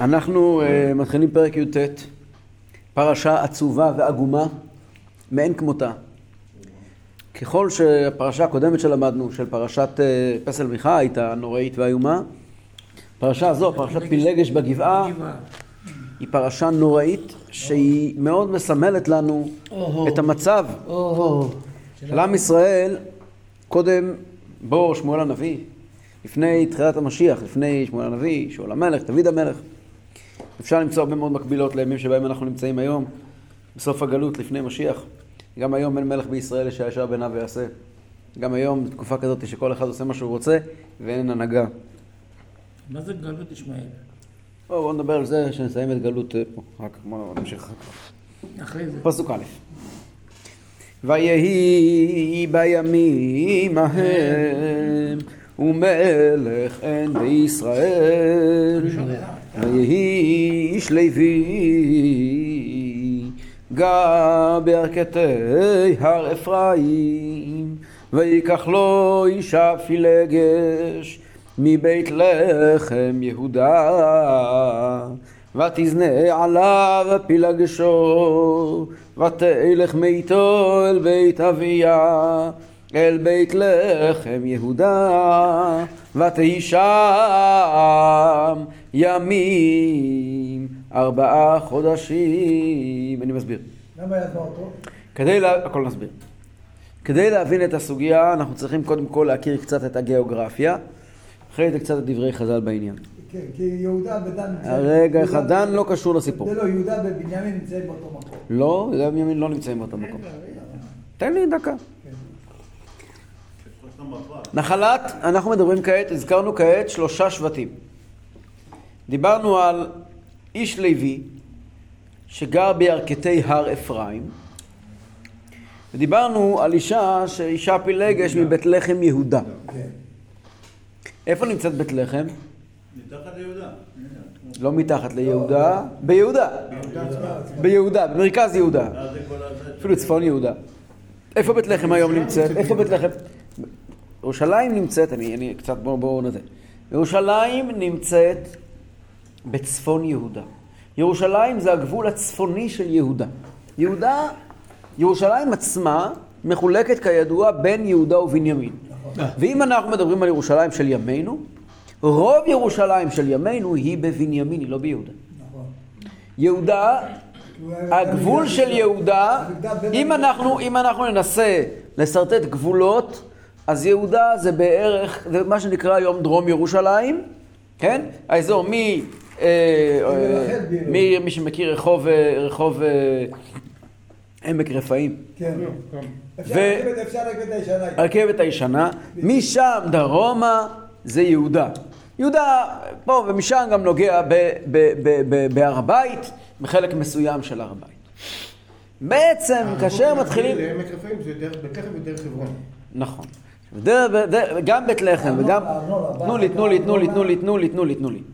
אנחנו uh, מתחילים פרק י"ט, פרשה עצובה ועגומה מאין כמותה. ככל שהפרשה הקודמת שלמדנו, של פרשת uh, פסל מיכה, הייתה נוראית ואיומה, פרשה הזו, פרשת פילגש בגבעה, היא פרשה נוראית שהיא מאוד מסמלת לנו את המצב של עם ישראל קודם בור שמואל הנביא, לפני תחילת המשיח, לפני שמואל הנביא, שאול המלך, דוד המלך. אפשר למצוא הרבה מאוד מקבילות לימים שבהם אנחנו נמצאים היום, בסוף הגלות, לפני משיח. גם היום אין מלך בישראל שהישר בעיניו ויעשה. גם היום, בתקופה כזאת שכל אחד עושה מה שהוא רוצה ואין הנהגה. מה זה גלות ישמעאל? בואו בוא נדבר על זה שנסיים את גלות אה, פה, אחר כך, בואו נמשיך אחר כך. אחרי זה. פסוק א' ויהי בימים ההם ומלך אין בישראל ויהי איש לוי גר בירכתי הר אפרים ויקח לו אישה פילגש מבית לחם יהודה ותזנה עליו פילגשו ותלך מיתו אל בית אביה אל בית לחם יהודה ותהי שם ימים ארבעה חודשים אני מסביר למה יזמה אותו? כדי לה... הכל נסביר כדי להבין את הסוגיה אנחנו צריכים קודם כל להכיר קצת את הגיאוגרפיה אחרי זה קצת את דברי חז"ל בעניין כן, כי יהודה ודן. רגע, אחד, דן לא קשור לסיפור. זה לא, יהודה ובנימין נמצאים באותו מקום. לא, יהודה ובנימין לא נמצאים באותו מקום. תן לי דקה. נחלת, אנחנו מדברים כעת, הזכרנו כעת שלושה שבטים. דיברנו על איש לוי שגר בירכתי הר אפרים, ודיברנו על אישה שאישה פילגש מבית לחם יהודה. כן. איפה נמצאת בית לחם? מתחת ליהודה. לא מתחת ליהודה, ביהודה. ביהודה, במרכז יהודה. הזה. אפילו צפון יהודה. איפה בית לחם היום נמצאת? איפה בית לחם? ירושלים נמצאת, אני, אני קצת, בואו נזה. ירושלים נמצאת בצפון יהודה. ירושלים זה הגבול הצפוני של יהודה. יהודה, ירושלים עצמה מחולקת כידוע בין יהודה ובנימין. ואם אנחנו מדברים על ירושלים של ימינו, רוב ירושלים של ימינו היא בבנימין, היא לא ביהודה. נכון. יהודה, הגבול של יהודה, אם אנחנו, אם אנחנו ננסה לשרטט גבולות, אז יהודה זה בערך, זה מה שנקרא היום דרום ירושלים, כן? האזור מ... אה, אה, מי מי שמכיר רחוב, אה, רחוב עמק רפאים, כן. את הישנה. הרכבת הישנה, משם דרומה זה יהודה. יהודה פה ומשם גם נוגע ב- ב- ב- ב- בהר הבית, בחלק מסוים של הר הבית. בעצם, כאשר מתחילים... לעמק רפאים זה בית לחם ודרך חברון. נכון. גם בית לחם וגם... תנו לי, תנו לי, תנו לי, תנו לי, תנו לי, תנו לי, תנו לי. כן.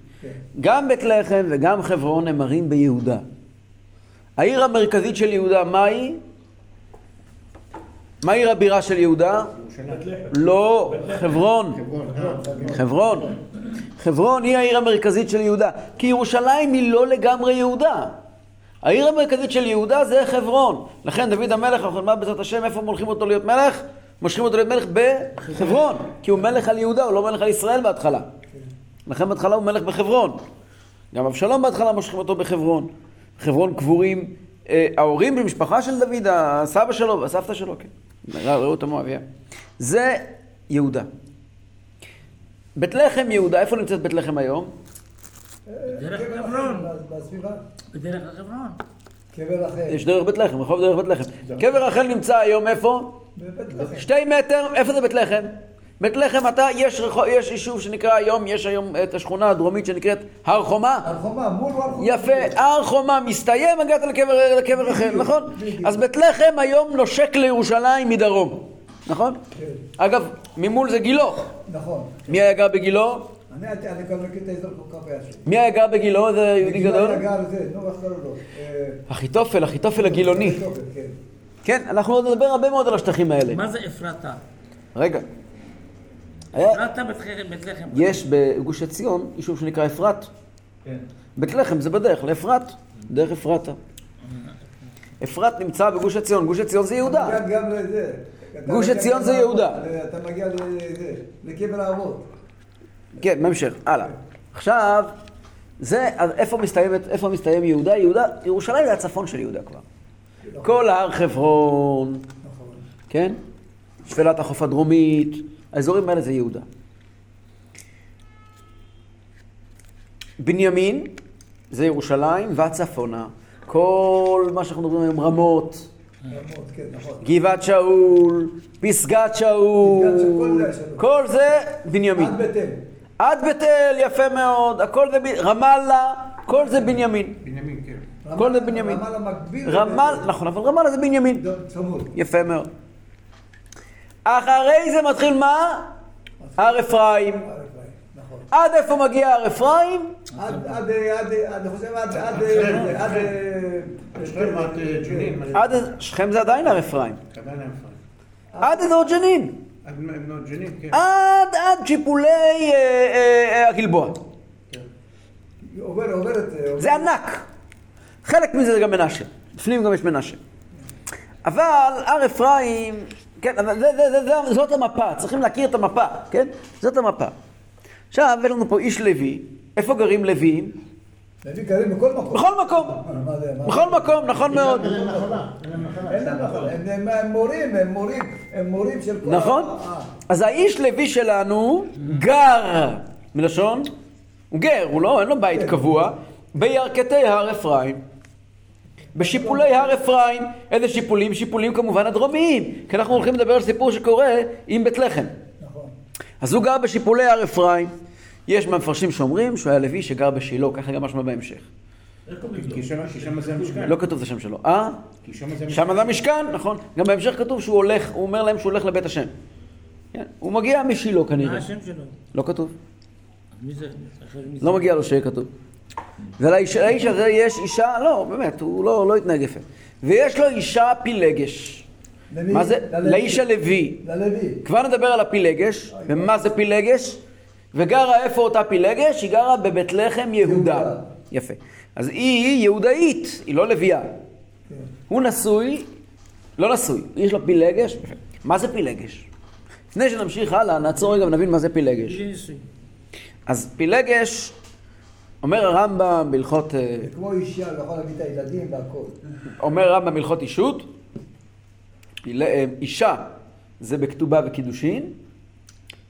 גם בית לחם וגם חברון הם ערים ביהודה. העיר המרכזית של יהודה, מה היא? מה עיר הבירה של יהודה? לא, חברון. חברון. חברון היא העיר המרכזית של יהודה. כי ירושלים היא לא לגמרי יהודה. העיר המרכזית של יהודה זה חברון. לכן דוד המלך, אנחנו נלמד בעזרת השם, איפה מולכים אותו להיות מלך? מושכים אותו להיות מלך בחברון. כי הוא מלך על יהודה, הוא לא מלך על ישראל בהתחלה. לכן בהתחלה הוא מלך בחברון. גם אבשלום בהתחלה מושכים אותו בחברון. חברון קבורים אה, ההורים במשפחה של דוד, הסבא שלו והסבתא שלו, כן. רעות המואביה. זה יהודה. בית לחם יהודה, איפה נמצאת בית לחם היום? בדרך חברון. בדרך החברון. קבר רחל. יש דרך בית לחם, רחוב דרך בית לחם. קבר רחל נמצא היום איפה? בבית לחם. שתי מטר, איפה זה בית לחם? בית לחם, אתה, יש, רחוב, יש יישוב שנקרא היום, יש היום את השכונה הדרומית שנקראת הר חומה. הר חומה, מול הר חומה. יפה, הר חומה מסתיים, הגעת לקבר, לקבר רחל, נכון? אז בית לחם היום נושק לירושלים מדרום, נכון? כן, אגב, ממול זה גילו. נכון. מי היה גר בגילו? אני הייתי- אני גם מכיר את האזור כל כך יפה. מי היה גר בגילו? זה יהודי גדול? היה גר זה, נו, איך קראו לו? אה, אחיתופל, אחיתופל הגילוני. כן. כן, אנחנו עוד נדבר הרבה מאוד על השטחים האלה. מה זה אפרתה? רגע. היה- אפרתה בית לחם- בית לחם. יש בגוש עציון יישוב שנקרא אפרת. כן. בית לחם זה בדרך לאפרת, דרך אפרתה. אפרת נמצא בגוש עציון, גוש עציון זה יהודה. אתה מגיע גם לזה. אתה גוש עציון גם זה. יהודה. אתה מגיע לזה, לקבר האבות. כן, בהמשך, הלאה. עכשיו, זה, איפה מסתיימת, איפה מסתיים יהודה? יהודה, ירושלים זה הצפון של יהודה כבר. כל הר חברון, נכון. כן? שפלת החוף הדרומית, האזורים האלה זה יהודה. בנימין זה ירושלים והצפונה. כל מה שאנחנו מדברים היום, רמות, רמות, כן, נכון. גבעת שאול, פסגת שאול, כל זה בנימין. עד בית אל. עד בית אל, יפה מאוד, הכל זה, ב- רמאללה, כל זה בנימין. בנימין, כן. כל זה בנימין. רמאללה מקביל. רמאללה, נכון, אבל רמאללה זה בנימין. צמוד. יפה מאוד. אחרי זה מתחיל מה? הר אפרים. עד איפה מגיע הר אפרים? עד, עד, עד, אני חושב עד, עד, שכם, עד, שכם. שכם, עד, אה, ג'נין. עד שכם זה עדיין הר אפרים. עד אזור ג'נין. עד כן. עד שיפולי אה, אה, אה, הגלבוע. עובר, עוברת. עובר- זה ענק. חלק מזה זה גם מנשה. בפנים גם יש מנשה. אבל הר אפרים, כן, אבל זה, זה, זה, זה, זאת המפה, צריכים להכיר את המפה, כן? זאת המפה. עכשיו, יש לנו פה איש לוי, איפה גרים לוויים? לוי גרים בכל מקום. בכל מקום. בכל מקום, נכון מאוד. הם- מורים, הם מורים, הם מורים של כל... נכון? ה- ה- אז האיש לוי שלנו גר, מלשון, הוא גר, הוא לא, אין לו בית קבוע, בירכתי הר אפרים. בשיפולי הר אפרים, איזה שיפולים? שיפולים כמובן הדרומיים, כי אנחנו הולכים לדבר על סיפור שקורה עם בית לחם. נכון. אז הוא גר בשיפולי הר אפרים. יש מהמפרשים שאומרים שהוא היה לוי שגר בשילה, ככה גם משמע בהמשך. לא כתוב את השם שלו. אה? שם זה המשכן, נכון. גם בהמשך כתוב שהוא הולך, הוא אומר להם שהוא הולך לבית השם. כן, הוא מגיע משילה מה כנראה. השם שלו? לא כתוב. לא מגיע לו שיהיה כתוב. ולאיש לאיש הזה יש אישה, לא, באמת, הוא לא, לא התנהג יפה. ויש לו אישה פילגש. למי? מה זה? ללוי. לאיש הלוי. ללוי. כבר נדבר על הפילגש, ומה זה פילגש? וגרה איפה אותה פילגש? היא גרה בבית לחם יהודה. יהודה. יפה. אז היא יהודאית, היא לא לביאה. כן. הוא נשוי, לא נשוי, יש לו פילגש. מה זה פילגש? לפני שנמשיך הלאה, נעצור רגע ונבין מה זה פילגש. אז פילגש, אומר הרמב"ם בהלכות, אה, זה כמו אישה, הוא יכול להביא את הילדים והכל. אומר הרמב"ם בהלכות אישות, אה, אישה זה בכתובה וקידושין,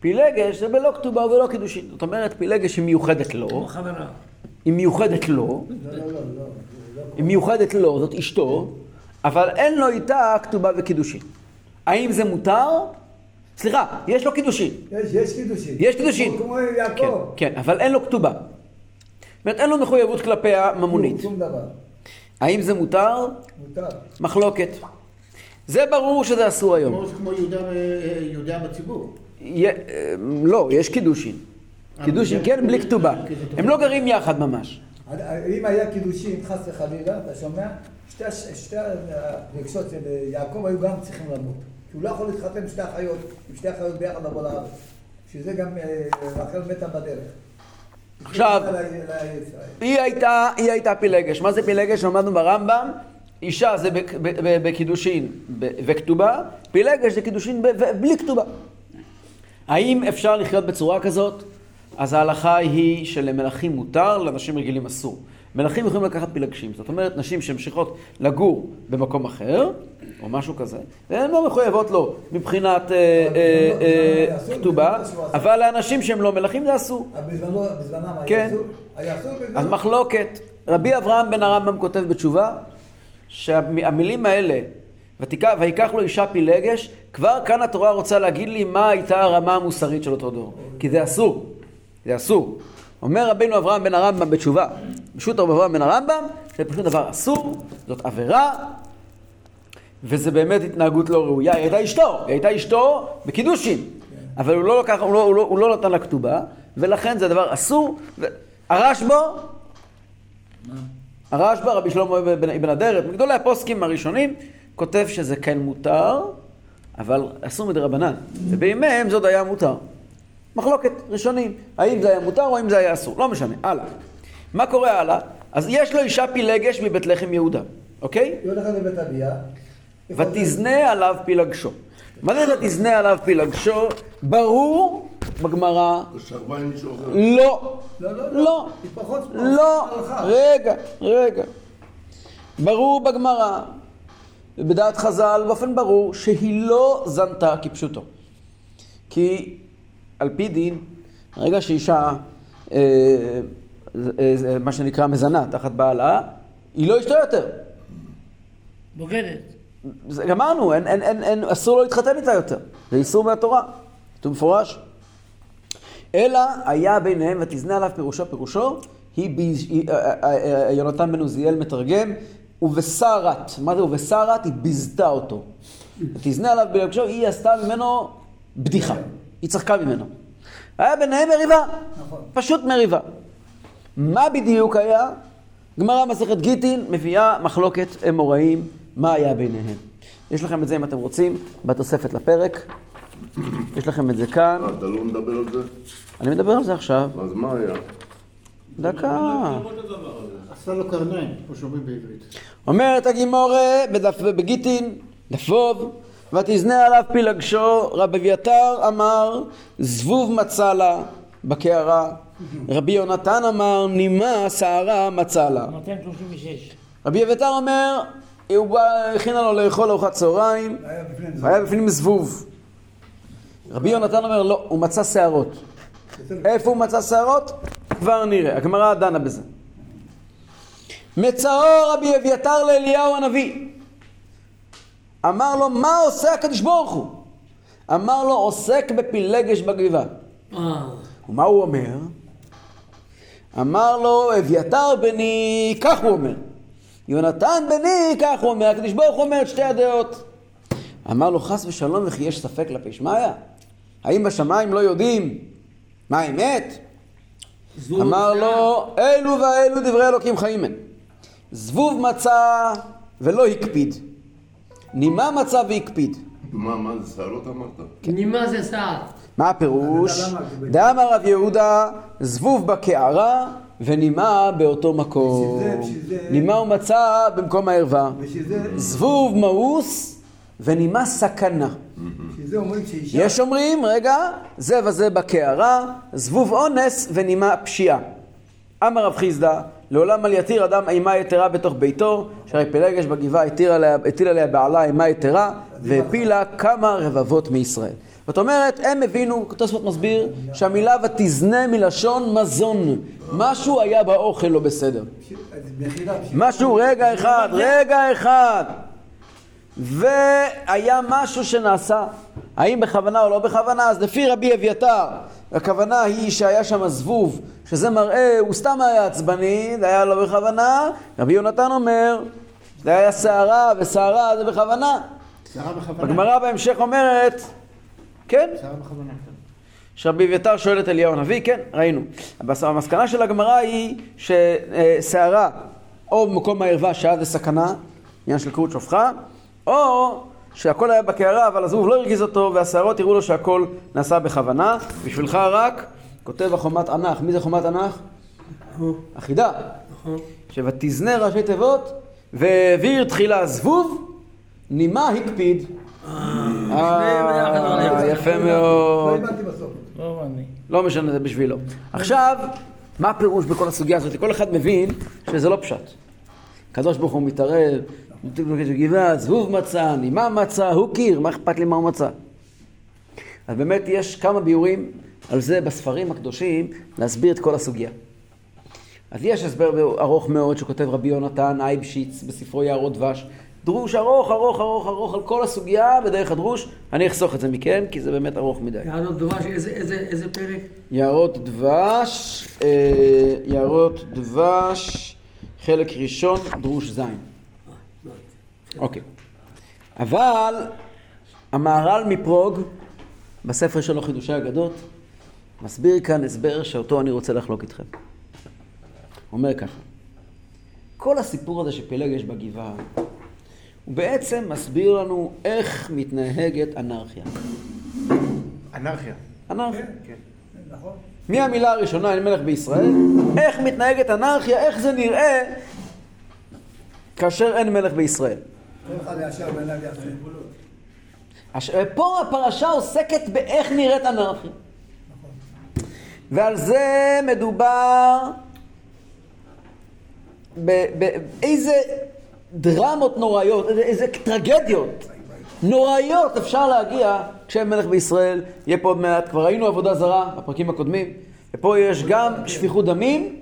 פילגש זה בלא כתובה ובלא קידושין. זאת אומרת, פילגש היא מיוחדת לו. היא מיוחדת לו, לא, לא, לא, לא. לא היא מיוחדת לו, זאת אשתו, אבל אין לו איתה כתובה וקידושין. האם זה מותר? סליחה, יש לו קידושין. יש, יש קידושין. יש קידושין. כמו כמו כן, יעקב. כן, אבל אין לו כתובה. זאת אומרת, אין לו מחויבות כלפיה ממונית. שום דבר. האם זה מותר? מותר. מחלוקת. זה ברור שזה אסור היום. כמו- יהודה בציבור. אה, לא, יש קידושין. קידושין אבל כן, זה- בלי כתובה. זה הם לא גרים יחד ממש. אם היה קידושין, חס וחלילה, אתה שומע? שתי הרגשות של יעקב היו גם צריכים למות. כי הוא לא יכול להתחתן עם שתי אחיות, עם שתי אחיות ביחד לבוא לארץ. שזה גם אה, רחל מתה בדרך. עכשיו- היא הייתה, היא הייתה פילגש. מה זה פילגש? למדנו ברמב"ם. אישה זה בקידושין וכתובה, פילגש זה קידושין ב- ובלי כתובה. האם אפשר לחיות בצורה כזאת? אז ההלכה היא שלמלכים מותר, לאנשים רגילים אסור. מלכים יכולים לקחת פילגשים, זאת אומרת נשים שממשיכות לגור במקום אחר, או משהו כזה, והן לא מחויבות לו מבחינת אה, אה, אה, כתובה. אבל לאנשים שהם לא מלכים זה אסור. בזמנם היה כן. אסור? אז מחלוקת. רבי אברהם בן הרמב"ם כותב בתשובה, שהמילים האלה, ויקח לו אישה פילגש, כבר כאן התורה רוצה להגיד לי מה הייתה הרמה המוסרית של אותו דור. כי זה אסור. זה אסור. אומר רבינו אברהם בן הרמב"ם בתשובה, פשוט רבי אברהם בן הרמב"ם, זה פשוט דבר אסור, זאת עבירה, וזה באמת התנהגות לא ראויה. היא הייתה אשתו, היא הייתה אשתו בקידושין, אבל הוא לא, לקח, הוא, לא, הוא, לא, הוא לא נתן לה כתובה, ולכן זה דבר אסור. ו- הרשב"א, הרשב"א, רבי שלמה בן אבן אדרת, מגדולי הפוסקים הראשונים, כותב שזה כן מותר, אבל אסור מדי רבנן. ובימיהם עוד היה מותר. מחלוקת ראשונים, האם זה היה מותר או האם זה היה אסור, לא משנה, הלאה. מה קורה הלאה? אז יש לו אישה פילגש מבית לחם יהודה, אוקיי? היא הולכת לבית אביה. ותזנה עליו פילגשו. מה זה ותזנה עליו פילגשו? ברור בגמרא. לא, לא, לא. רגע, רגע. ברור בגמרא, בדעת חז"ל, באופן ברור, שהיא לא זנתה כפשוטו. כי על פי דין, ברגע שאישה, אה, אה, אה, מה שנקרא מזנה תחת בעלה, היא לא אשתו יותר. בוגדת. זה גמרנו, אין, אין, אין, אין, אסור לו להתחתן איתה יותר. זה איסור מהתורה. כתוב מפורש. אלא היה ביניהם ותזנה עליו פירושו פירושו, היא, ביז- היא אה, אה, אה, יונתן בן עוזיאל מתרגם, ובשרת, מה זה ובשרת? היא ביזתה אותו. ותזנה עליו בלבשו, היא עשתה ממנו בדיחה. היא צחקה ממנו. היה ביניהם מריבה. נכון. פשוט מריבה. מה בדיוק היה? גמרא מסכת גיטין מביאה מחלוקת אמוראים, מה היה ביניהם. יש לכם את זה אם אתם רוצים, בתוספת לפרק. יש לכם את זה כאן. אה, אתה לא מדבר על זה? אני מדבר על זה עכשיו. אז מה היה? דקה. הזה. עשה לו קרניים, כמו שאומרים בעברית. אומרת הגימורה בגיטין, דפוב, ותזנה עליו פילגשו, רב אביתר אמר, זבוב מצא לה בקערה. רבי יונתן אמר, נימה שערה מצא לה. 236. רבי אביתר אומר, הוא בא, הכינה לו לאכול ארוחת צהריים. והיה בפנים זבוב. רבי יונתן אומר, לא, הוא מצא שערות. איפה הוא מצא שערות? כבר נראה, הגמרא דנה בזה. מצאו רבי אביתר לאליהו הנביא. אמר לו, מה עושה הקדוש ברוך הוא? אמר לו, עוסק בפילגש בגבעה. אה, ומה הוא אומר? אמר לו, אביתר בני, כך הוא אומר. יונתן בני, כך הוא אומר. הקדוש ברוך הוא אומר את שתי הדעות. אמר לו, חס ושלום, וכי יש ספק כלפי שמיא? האם בשמיים לא יודעים מה האמת? אמר לו, אלו ואלו דברי אלוקים חיים הם. זבוב מצא ולא הקפיד. נימה מצא והקפיד. מה, מה זה שערות אמרת? נימה זה סעד. מה הפירוש? דאמר רב יהודה, זבוב בקערה ונימה באותו מקום. נימה הוא מצא במקום הערווה. זבוב מאוס ונימה סכנה. יש אומרים, רגע, זה וזה בקערה, זבוב אונס ונימה פשיעה. אמר רב חיסדא, לעולם אל יתיר אדם אימה יתרה בתוך ביתו, שהרי פלגש בגבעה הטיל עליה, עליה בעלה אימה יתרה, והפילה כמה רבבות מישראל. זאת אומרת, הם הבינו, תוספות מסביר, שהמילה ותזנה מלשון מזון. משהו היה באוכל לא בסדר. משהו, רגע אחד, רגע אחד. והיה משהו שנעשה, האם בכוונה או לא בכוונה, אז לפי רבי אביתר, הכוונה היא שהיה שם זבוב, שזה מראה, הוא סתם היה עצבני, זה היה לא בכוונה, רבי יונתן אומר, זה היה סערה, וסערה זה בכוונה. בכוונה. הגמרא בהמשך אומרת, כן, בכוונה. שרבי אביתר שואל את אליהו הנביא, כן, ראינו. המסקנה של הגמרא היא שסערה, או במקום הערווה שהיה זה סכנה, עניין של קרות שופחה, או שהכל היה בקערה, אבל הזבוב לא הרגיז אותו, והשערות הראו לו שהכל נעשה בכוונה. בשבילך רק, כותב החומת ענך. מי זה חומת ענך? החידה. שוותזנה ראשי תיבות, והעביר תחילה זבוב, נימה הקפיד. אה, יפה מאוד. הבנתי בסוף. הבנתי. לא משנה, זה בשבילו. עכשיו, מה הפירוש בכל הסוגיה הזאת? כל אחד מבין שזה לא פשט. הקדוש ברוך הוא מתערב, גבעה, זבוב מצא, נימה מצא, הוא קיר, מה אכפת לי מה הוא מצא? אז באמת יש כמה ביורים על זה בספרים הקדושים להסביר את כל הסוגיה. אז יש הסבר ארוך מאוד שכותב רבי יונתן אייבשיץ בספרו יערות דבש. דרוש ארוך, ארוך, ארוך, ארוך על כל הסוגיה בדרך הדרוש. אני אחסוך את זה מכם, כי זה באמת ארוך מדי. יעלות דבש, איזה- איזה איזה פרק? יערות דבש, אה, יערות דבש, חלק ראשון, דרוש זין. אוקיי. אבל המהר"ל מפרוג, בספר שלו חידושי אגדות, מסביר כאן הסבר שאותו אני רוצה לחלוק איתכם. הוא אומר ככה, כל הסיפור הזה שפילגש בגבעה, הוא בעצם מסביר לנו איך מתנהגת אנרכיה. אנרכיה. אנרכיה. נכון. מהמילה הראשונה אין מלך בישראל, איך מתנהגת אנרכיה, איך זה נראה כאשר אין מלך בישראל. פה הפרשה עוסקת באיך נראית אנרכיה. ועל זה מדובר ב- באיזה דרמות נוראיות, איזה, איזה טרגדיות נוראיות אפשר להגיע כשאין מלך בישראל. יהיה פה עוד מעט, כבר ראינו עבודה זרה בפרקים הקודמים, ופה יש גם שפיכות דמים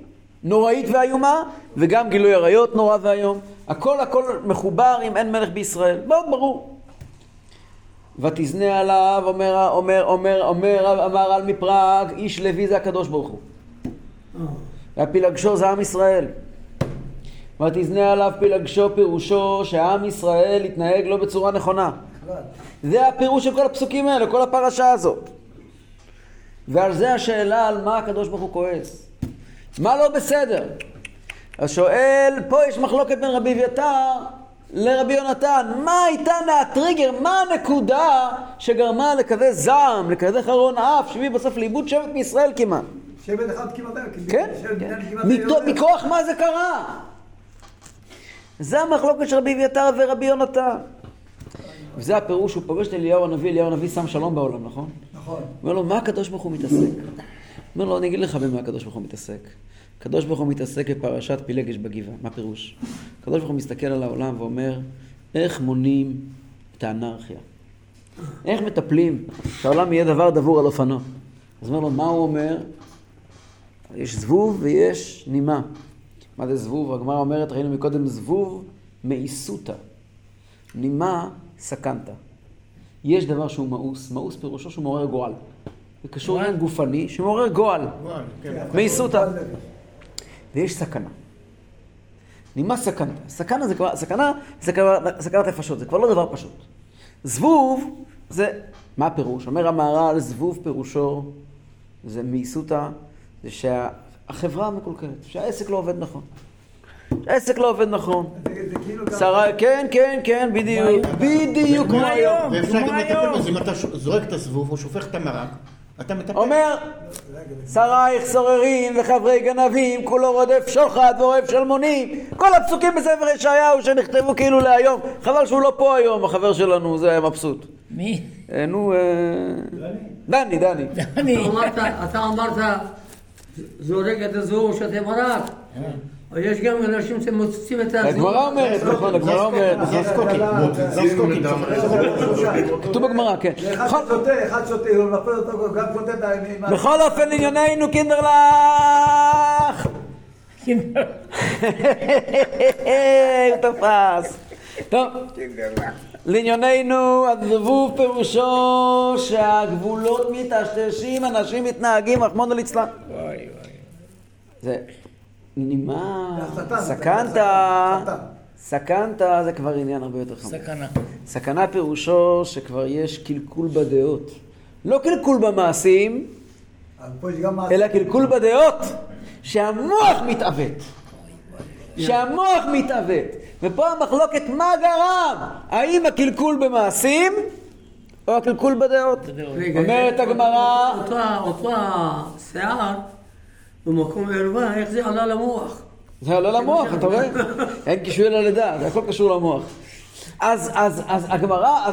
נוראית ואיומה, וגם גילוי עריות נורא ואיום. הכל הכל מחובר אם אין מלך בישראל, מאוד ברור. ותזנה עליו, אומר, אומר, אומר, אומר, אמר על מפראג, איש לוי זה הקדוש ברוך הוא. והפילגשו זה עם ישראל. ותזנה עליו פילגשו פירושו שעם ישראל יתנהג לא בצורה נכונה. זה הפירוש של כל הפסוקים האלה, כל הפרשה הזאת. ועל זה השאלה על מה הקדוש ברוך הוא כועס. מה לא בסדר? אז שואל, פה יש מחלוקת בין רבי אביתר לרבי יונתן. מה הייתה הטריגר, מה הנקודה שגרמה לכזה זעם, לכזה חרון אף, שהביא בסוף לאיבוד שבט מישראל כמעט? שבט אחד כמעט היה. כן? היה. מכוח מה זה קרה? זה המחלוקת של רבי אביתר ורבי יונתן. וזה הפירוש, הוא פוגש את אליהו הנביא, אליהו הנביא שם שלום בעולם, נכון? נכון. אומר לו, מה הקדוש ברוך הוא מתעסק? אומר לו, אני אגיד לך במה הקדוש ברוך הוא מתעסק. הקדוש ברוך הוא מתעסק בפרשת פילגש בגבעה. מה פירוש? הקדוש ברוך הוא מסתכל על העולם ואומר, איך מונעים את האנרכיה? איך מטפלים שהעולם יהיה דבר דבור על אופנו? אז אומר לו, מה הוא אומר? יש זבוב ויש נימה. מה זה זבוב? הגמרא אומרת, ראינו מקודם, זבוב מאיסותא. נימה סכנתא. יש דבר שהוא מאוס, מאוס פירושו שהוא מעורר גועל. זה קשור לעניין גופני שמעורר גועל. כן. מאיסותא. ויש סכנה. נימה סכנתא. סכנה זה כבר, סכנה זה כבר סכנת נפשות, זה כבר לא דבר פשוט. זבוב זה, מה הפירוש? אומר המהר"ל, זבוב פירושו, זה מאיסותא, זה שהחברה מקולקלת, שהעסק לא עובד נכון. שהעסק לא עובד נכון. כאילו. שרה, כן, כן, כן, בדיוק, בדיוק כמו היום. ואפשר גם לטפל? בזה, אם אתה זורק את הזבוב או שופך את המרק, אתה מטפל. אומר, שרייך סוררים וחברי גנבים, כולו רודף שוחד ועורף שלמונים. כל הפסוקים בספר ישעיהו שנכתבו כאילו להיום. חבל שהוא לא פה היום, החבר שלנו, זה היה מבסוט. מי? אה, נו, אה, דני, דני. אמרת, אתה אמרת, זורק את הזוהו שותה מרק. אבל יש גם אנשים שמוצצים את הזוהו. הגמרא אומרת, נכון, הגמרא אומרת, זה. זה הסקוטים. כתוב בגמרא, כן. אחד בכל- שותה, אחד שותה, הוא מפל אותו, גם שותה את הימין. בכל אופן, ענייננו קינדרלך! הוא תפס. טוב, לענייננו, הזבוב פירושו שהגבולות מטשטשים, אנשים מתנהגים, רחמנא ליצלן. זה נימה, סכנת. סכנת זה כבר עניין הרבה יותר חמור. סכנה. סכנה פירושו שכבר יש קלקול בדעות. לא קלקול במעשים. אלא קלקול בדעות, שהמוח מתעוות. שהמוח מתעוות. ופה המחלוקת מה גרם? האם הקלקול במעשים או הקלקול בדעות? אומרת הגמרא, אותו השיער במקום ערווה, איך זה עלה למוח? זה עולה למוח, אתה רואה? אין קישוי ללידה, זה הכל קשור למוח. אז, אז, אז הגמרא,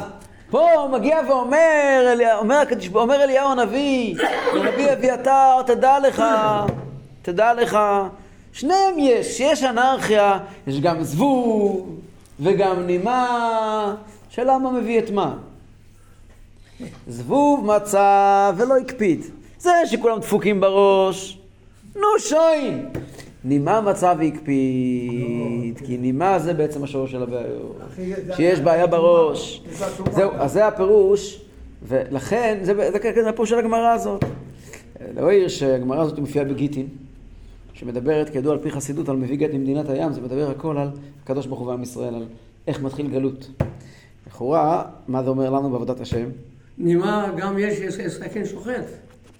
פה מגיע ואומר, אומר, אומר אליהו הנביא, לרבי אביתר, תדע לך, תדע לך, שניהם יש, יש אנרכיה, יש גם זבוב וגם נימה, שאלה מה מביא את מה. זבוב מצא ולא הקפיד. זה שכולם דפוקים בראש, נו שוין. נימה מצא והקפיד, כי נימה זה בעצם השורש של הבעיות. שיש בעיה בראש. זהו, אז זה הפירוש, ולכן, זה הפירוש של הגמרא הזאת. לא העיר שהגמרא הזאת מופיעה בגיטין, שמדברת כידוע על פי חסידות על מביא גט ממדינת הים, זה מדבר הכל על הקדוש ברוך הוא ועם ישראל, על איך מתחיל גלות. לכאורה, מה זה אומר לנו בעבודת השם? נימה גם יש יש סכין שוחט.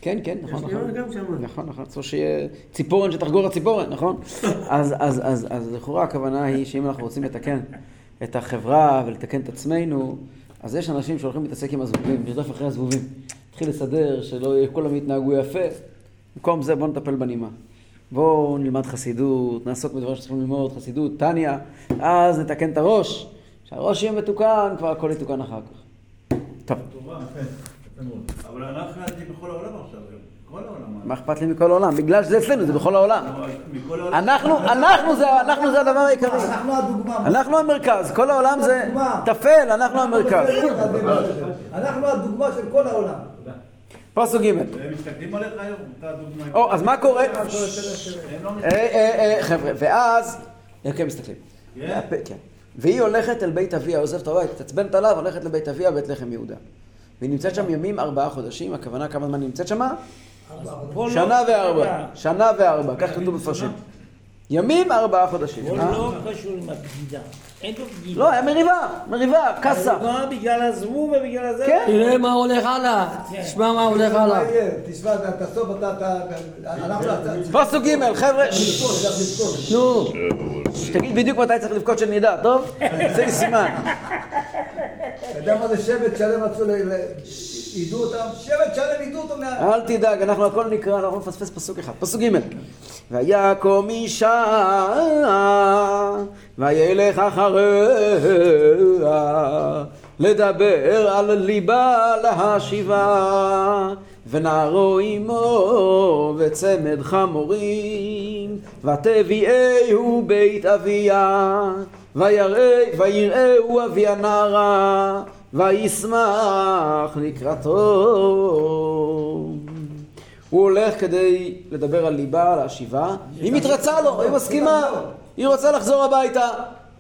כן, כן, נכון, יש נכון. לי גם שם. נכון, נכון, צריך שיהיה ציפורן שתחגור לציפורן, נכון? אז, אז, אז, אז לכאורה הכוונה היא שאם אנחנו רוצים לתקן את החברה ולתקן את עצמנו, אז יש אנשים שהולכים להתעסק עם הזבובים, לרדוף אחרי הזבובים. להתחיל לסדר שלא כולם יתנהגו יפה. במקום זה בואו נטפל בנימה. בואו נלמד חסידות, נעסוק בדברים שצריכים ללמוד, חסידות, טניה, אז נתקן את הראש. כשהראש יהיה מתוקן, כבר הכל יתוקן אחר כך. טוב. אבל אנחנו נעדים בכל העולם עכשיו, כל העולם. מה אכפת לי מכל העולם? בגלל שזה אצלנו, זה בכל העולם. העולם. אנחנו, אנחנו זה, אנחנו זה הדבר העיקרי. אנחנו הדוגמה. אנחנו המרכז, כל העולם זה טפל, אנחנו המרכז. אנחנו הדוגמה של כל העולם. פסוק ג' הם מסתכלים עליך היום. או, אז מה קורה? לא אה, אה, אה, חבר'ה, ואז, הם מסתכלים? כן? כן. והיא הולכת אל בית אביה, עוזבת את הבית, מתעצבנת עליו, הולכת לבית אביה, בית לחם יהודה. והיא נמצאת שם ימים ארבעה חודשים, הכוונה כמה זמן נמצאת שם? פה לא- שנה וארבע. שנה וארבע, כך כתוב מפרשים. ימים ארבעה חודשים. אה? לא קשור עם הבגידה. אין. לא, היה מריבה, מריבה, קאסה. בא בגלל הזבוב ובגלל הזה. כן. תראה מה הולך הלאה, תשמע מה הולך הלאה. תשמע, אתה תסוף אתה. פסוק ג', חבר'ה. נו, תגיד בדיוק מתי צריך לבכות שנדע, טוב? זה סימן. אתה יודע מה זה שבט שלם רצו, ל- ידעו אותם? שבט שלם ידעו אותו מה... אל תדאג, אנחנו הכל נקרא, אנחנו נפספס פסוק אחד. פסוק ג' ויקום אישה וילך אחריה לדבר על ליבה להשיבה ונערו עמו וצמד חמורים ותביאהו בית אביה ויראה- ויראהו אבי הנערה וישמח לקראתו. הוא הולך כדי לדבר על ליבה, על השיבה, היא מתרצה לו, היא מסכימה, היא רוצה לחזור הביתה,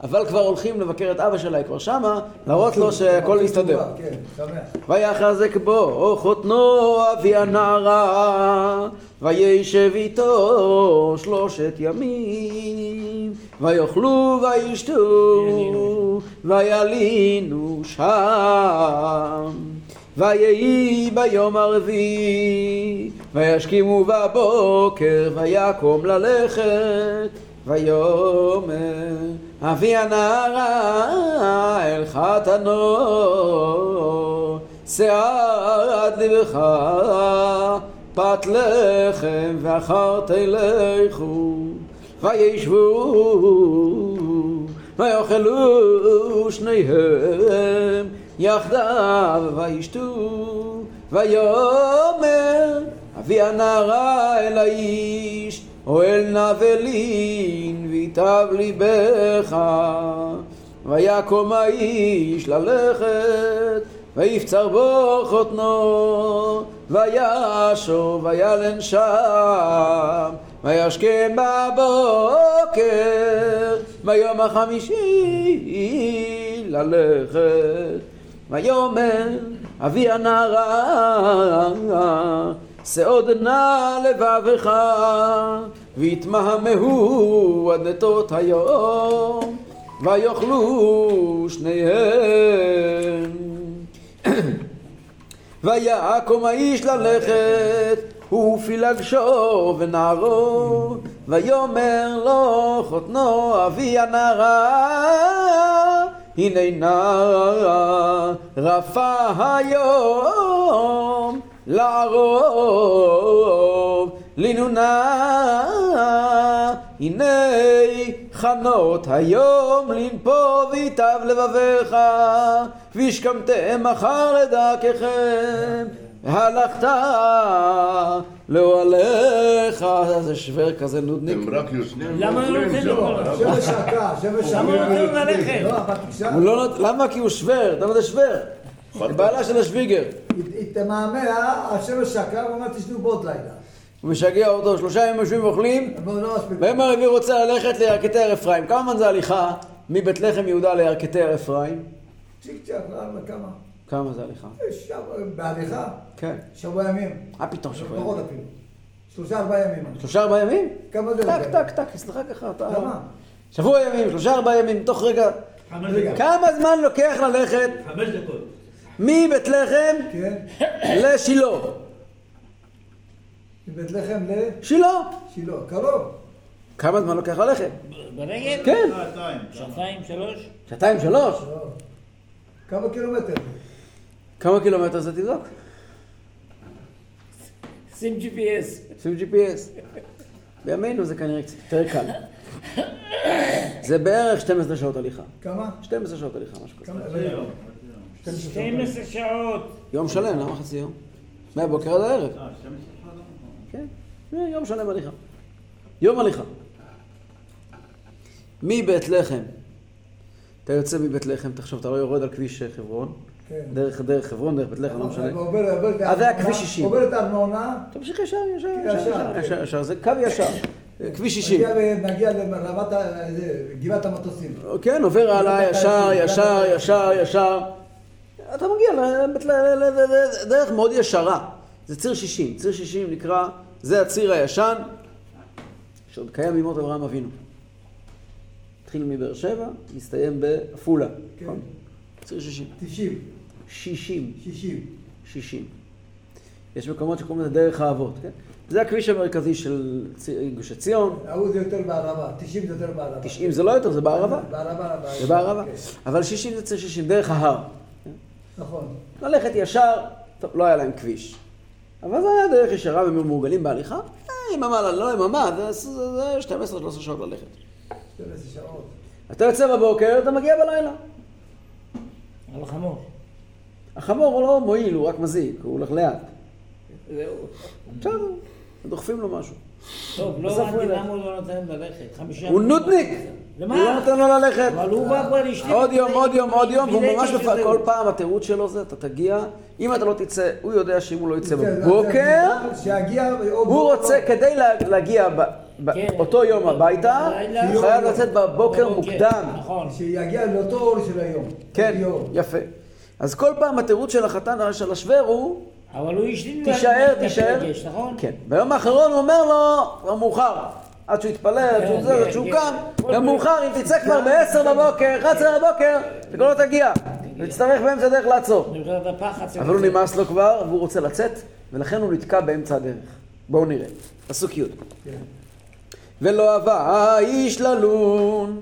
אבל כבר הולכים לבקר את אבא שלה, היא כבר שמה, להראות לו שהכל מסתדר. כן. ויחזק בו חותנו אבי הנערה, וישב איתו שלושת ימים, ויאכלו וישתו, וילינו שם. ויהי ביום הרביעי, וישכימו בבוקר, ויקום ללכת, ויאמר אבי הנערה אל חתנו, שערת לבך, פת לחם ואחר תלכו, וישבו, ויאכלו שניהם יחדיו, וישתו, ויאמר אבי הנערה אל האיש, אוהל נבלין ויטב ליבך, ויקום האיש ללכת, ויפצר בו חותנו, וישוב וילן שם, וישכם בבוקר, ביום החמישי ללכת. ויאמר אבי הנערה, שעוד נא לבבך, ויתמהמהו עד נטות היום, ויאכלו שניהם. ויקום האיש ללכת, ופילגשו ונערו, ויאמר לו חותנו אבי הנערה, הנה נערה רפה היום לערוב. לינונה, הנה חנות היום לנפור ויטב לבביך, והשכמתם מחר לדרככם, והלכת לאוהליך, זה שוור כזה נודניק. הם רק יושבים. למה ואוכלים נותן שם. לו? שבט שקה, שבט שקה. למה הוא נותן לו ללכת? לא, הוא לא נות... למה? כי הוא שוור, אתה יודע מה זה שוור? בעלה של השוויגר. היא- תמהמה, השבט שקה, הוא אומר תשנו בעוד לילה. הוא משגע אותו, שלושה ימים יושבים ואוכלים, לא. ביום הרביעי רוצה ללכת לירכתי הר אפרים. כמה זמן זה הליכה מבית לחם יהודה לירכתי הר אפרים? צ'יק צ'אק, למה, כמה? כמה זה הליכה? שבוע- בהליכה, כן. שבוע ימים. מה פתאום שבוע פחות ימים? אפילו. שלושה ארבעה ימים. שלושה ארבעה ימים? כמה זה? טק? טק, טק, אצלך ככה, אתה... כמה? שבוע ימים, שלושה ארבעה ימים, תוך רגע. כמה זמן לוקח ללכת חמש דקות. מבית לחם כן. לשילה? מבית לחם לשילה. שילה. קרוב. כמה זמן לוקח ללכת? ברגל? כן. שעתיים. שעתיים, שלוש? שעתיים, שלוש. לא. כמה קילומטר? כמה קילומטר זה תבדוק? שים GPS. שים GPS. בימינו זה כנראה קצת יותר קל. זה בערך 12 שעות הליכה. כמה? 12 שעות הליכה, משהו כזה. כמה? 12 שעות. יום שלם, למה חצי יום? מהבוקר עד הערב. אה, 12 שעות? כן, יום שלם הליכה. יום הליכה. מבית לחם, אתה יוצא מבית לחם, תחשוב, אתה לא יורד על כביש חברון, כן. דרך, דרך חברון, דרך בית לחם, לא משנה. אז זה היה כביש 60. עובר את הארנונה, תמשיך ישר, ישר, ישר, כן. זה קו ישר. כביש 60. נגיע לרמת גבעת המטוסים. כן, עובר הלאה, ישר, ישר, ישר, ישר. אתה מגיע לדרך מאוד ישרה. זה ציר 60. ציר 60 נקרא, זה הציר הישן, שעוד קיים בימות אברהם אבינו. התחיל מבאר שבע, מסתיים בעפולה. כן. נכון? ציר 60. 90, 60. 60. 60. יש מקומות שקוראים לזה דרך האבות, כן? זה הכביש המרכזי של גוש עציון. ההוא זה יותר בערבה, 90 זה יותר בערבה. 90 זה לא יותר, זה בערבה. בערבה, זה בערבה. אבל 60 זה ציר 60, דרך ההר. נכון. ללכת ישר, טוב, לא היה להם כביש. אבל זה היה דרך ישרה והם היו מורגלים בהליכה. אה, יממה, לא יממה, זה- זה זה 12-13 שעות ללכת. 12 שעות. אתה יוצא בבוקר, אתה מגיע בלילה. על החמור. החמור הוא לא מועיל, הוא רק מזיק, הוא הולך לאט. זהו. בסדר, דוחפים לו משהו. טוב, לא הבנתי. למה הוא לא נותן ללכת. חמישה... הוא נודניק! הוא לא למה? נותן לו ללכת. אבל הוא בא כבר לשתי... עוד יום, עוד יום, עוד יום, והוא ממש בפעם. כל פעם התירוץ שלו זה, אתה תגיע, אם אתה לא תצא, הוא יודע שאם הוא לא יצא זה- בבוקר, הוא רוצה, כדי לה- להגיע ב- כן. באותו יום הביתה, בלילה. הוא חייב לצאת בבוקר מוקדם. נכון. שיגיע לאותו אור של היום. כן, יום. יפה. אז כל פעם התירוץ של החתן, של השוור הוא, אבל הוא השלים... תישאר, תישאר. נכון? כן. ביום האחרון הוא אומר לו, כבר מאוחר. עד שהוא יתפלל, עד שהוא כן, זה, עד כן, שהוא כן. קם, גם. מאוחר, אם תצא כבר ב-10 בבוקר, 11 בבוקר, וכל לא תגיע. ותצטרך באמצע הדרך לעצור. אבל הוא. נמאס לו כבר, והוא רוצה לצאת, ולכן הוא נתקע באמצע הדרך. בואו נראה. פסוק י' ולא אבה איש ללון,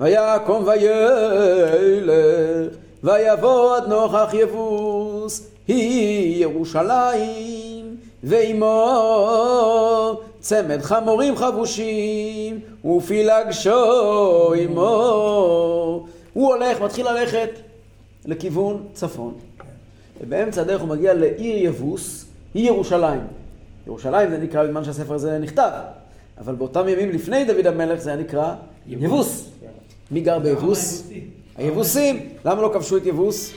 ויקום וילך, ויבוא עד נוכח יבוס, היא ירושלים, ועמו צמד חמורים חבושים, ופילגשו עמו. הוא הולך, מתחיל ללכת לכיוון צפון. ובאמצע הדרך הוא מגיע לעיר יבוס, היא ירושלים. ירושלים זה נקרא בזמן שהספר הזה נכתב, אבל באותם ימים לפני דוד המלך זה היה נקרא יבוס. מי גר ביבוס? היבוסים. למה לא כבשו את יבוס?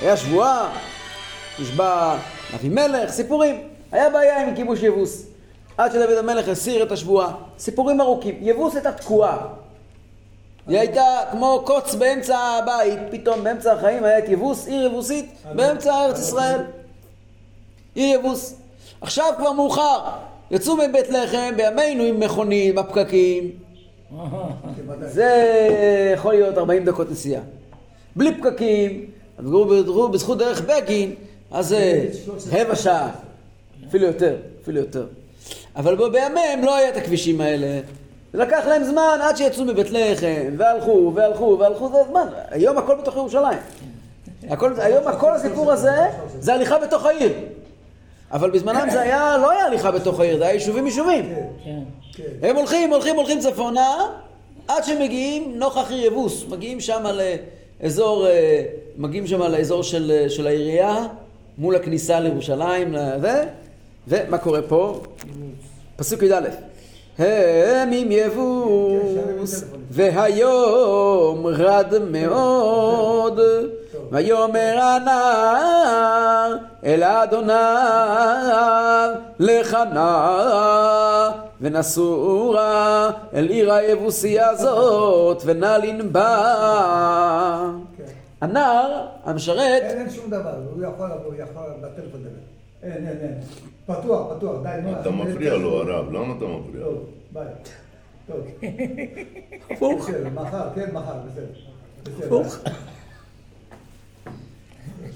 היה שבועה, נשבע אבימלך, סיפורים. היה בעיה עם כיבוש יבוס. עד שדוד המלך הסיר את השבועה. סיפורים ארוכים. יבוס הייתה תקועה. היא הייתה כמו קוץ באמצע הבית, פתאום באמצע החיים היה את יבוס, עיר יבוסית, באמצע ארץ ישראל. עיר יבוס. עכשיו כבר מאוחר, יצאו מבית לחם בימינו עם מכונים, הפקקים. זה יכול להיות 40 דקות נסיעה. בלי פקקים, עברו בזכות דרך בגין, אז זה רבע שעה, אפילו יותר, אפילו יותר. אבל בו- בימיהם לא היה את הכבישים האלה. לקח להם זמן עד שיצאו מבית לחם, והלכו, והלכו, והלכו, זה זמן. היום הכל בתוך ירושלים. הכל, היום כל הסיפור הזה זה הליכה בתוך העיר. אבל בזמנם זה היה, לא היה הליכה בתוך העיר, זה היה יישובים יישובים. כן. כן. הם הולכים, הולכים, הולכים צפונה, עד שמגיעים נוכח עיר יבוס. מגיעים שם לאזור, אה, מגיעים שם לאזור של, אה, של העירייה, מול הכניסה לירושלים, לזה, ומה קורה פה? פסוק י"א. הם עם יבוס, והיום רד מאוד, ויאמר הנער אל אדוניו לך נא ונסורה אל עיר היבוסי הזאת ונלין בה. כן. הנער המשרת אין אין שום דבר, הוא יכול לבוא, הוא יכול בטלפון לדבר. אין, אין, אין. פתוח, פתוח, די, נו. אתה מפריע לו, הרב, למה אתה מפריע לו? טוב, ביי. טוב. הפוך. מחר, כן, מחר. בסדר. הפוך.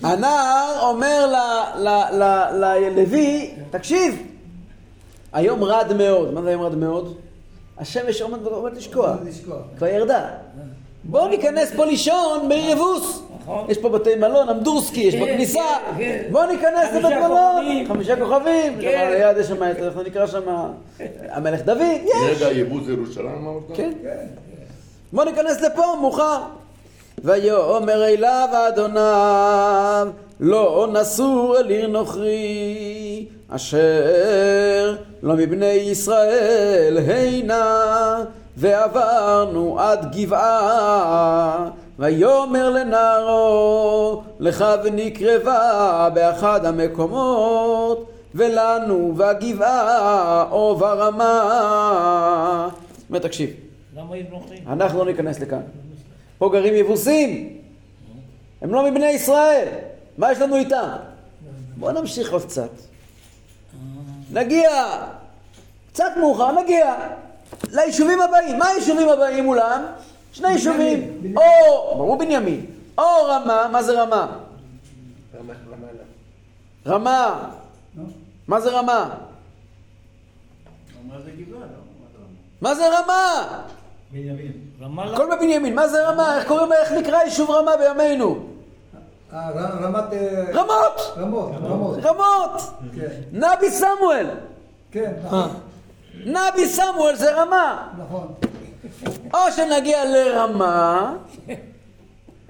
הנער אומר ל- ל- ל- ללוי, תקשיב, היום רד מאוד. מה זה היום רד מאוד? השמש עומד לשקוע. כבר ירדה. בוא ניכנס פה לישון בעיר יבוס. נכון. יש פה בתי מלון, אמדורסקי, יש פה כן, כניסה, כן, כן. בוא ניכנס לבית מלון. חמישה כוכבים, כן. ליד יש שם, איך זה נקרא שם, המלך דוד, יש, רגע, יבוז ירושלים אמרת? כן. בוא ניכנס לפה, מאוחר. ויאמר אליו אדוניו, לא נסור אל עיר נוכרי, אשר לא מבני ישראל הנה, ועברנו עד גבעה, ויאמר לנערו, לך ונקרבה באחד המקומות, ולנו והגבעה או ברמה. זאת אומרת, תקשיב, למה עיר? אנחנו לא ניכנס לכאן. פה גרים יבוסים. הם לא מבני ישראל. מה יש לנו איתם? בואו נמשיך עוד קצת. נגיע, קצת מאוחר, נגיע ליישובים הבאים. מה היישובים הבאים מולם? שני יישובים. או, ברור בנימין. או רמה, מה זה רמה? רמה. מה זה רמה? מה זה גבעה? לא? מה זה רמה? בנימין. רמאללה? הכל בבנימין, מה זה רמה? איך קוראים, איך נקרא יישוב רמה בימינו? אה, רמת... אה, רמות! רמות, רמות. רמות! כן, נבי סמואל! כן, נכון, נבי סמואל זה רמה! נכון. או שנגיע לרמה,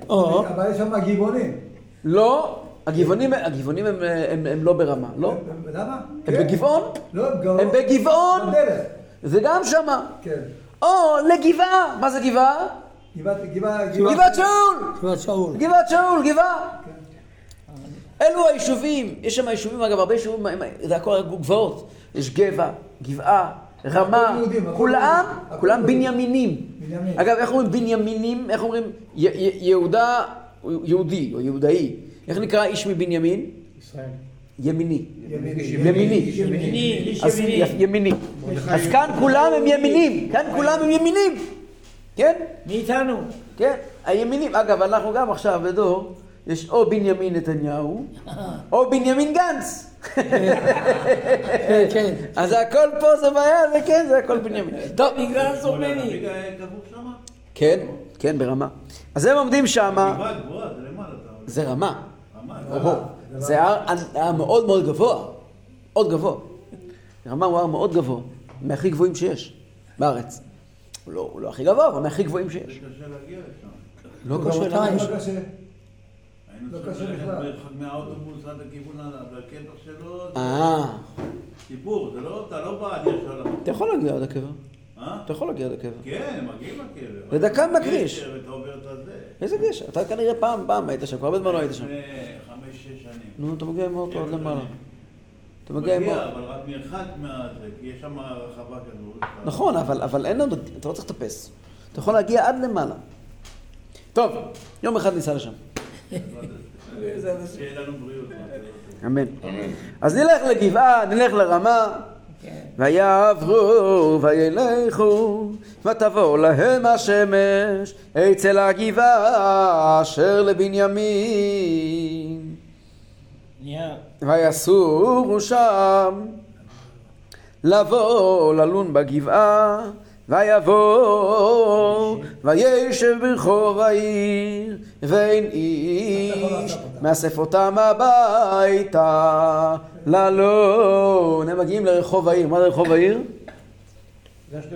או... אבל יש שם גבעונים. לא, הגבעונים, הגבעונים הם, הם, הם לא ברמה, לא? למה? הם כן. בגבעון? לא, הם בגבעון? זה גם שמה. כן. או לגבעה, מה זה גבעה? גבעת, גבעה, גבעת שאול! שאול. גבעת שאול, גבעה. אלו היישובים, יש שם יישובים, אגב, הרבה יישובים, זה הכל גבעות. יש גבע, גבעה, רמה, כולם, כולם. בנימינים. אגב, איך אומרים בנימינים? איך אומרים יהודה, יהודי או יהודאי? איך נקרא איש מבנימין? ימיני. ימיני. ימיני. ימיני, אז כאן כולם הם ימינים, כאן כולם הם ימינים. כן? מי איתנו? כן, הימינים, אגב, אנחנו גם עכשיו בדור, יש או בנימין נתניהו, או בנימין גנץ. כן, כן. אז הכל פה זה בעיה, זה כן, זה הכל בנימין. טוב, בגלל שמה? כן, כן, ברמה. אז הם עומדים שמה. זה רמה. זה הר מאוד מאוד גבוה, מאוד גבוה. רמה הוא הר מאוד גבוה, מהכי גבוהים שיש בארץ. הוא לא, הוא לא הכי גבוה, אבל מהכי גבוהים שיש. זה קשה להגיע לשם. לא קשה לנו. לא קשה. לא ללכת בכלל. מהאוטובוס עד לכיוון ה- והקטע שלו. זה אה, סיפור, זה לא, אתה לא בא עד ישר. אתה יכול להגיע עד הקבר. אה? אתה יכול להגיע עד הקבר. כן, מגיעים לקבר. זה דקה בכביש. ואתה עובר את הזה. איזה גשר? אתה כנראה פעם, פעם היית שם, כבר הרבה זמן לא היית שם. לפני חמש-שש שנים. נו, אתה מגיע עם האוטו עד שבע למעלה. אתה מגיע עם מגיע, האוטו. אבל רק מרחק מהזה, כי יש שם רחבה כזאת. נכון, אבל, אבל אין לנו, אתה לא צריך לטפס. אתה יכול להגיע עד למעלה. טוב, יום אחד ניסע לשם. שיהיה לנו בריאות. אמן. אז נלך לגבעה, נלך לרמה. ויעברו וילכו, ותבוא להם השמש אצל הגבעה אשר לבנימין. ויסורו שם לבוא ללון בגבעה ויבוא וישב ברחוב העיר ואין איש מאסף אותם הביתה ללון הם מגיעים לרחוב העיר מה זה רחוב העיר?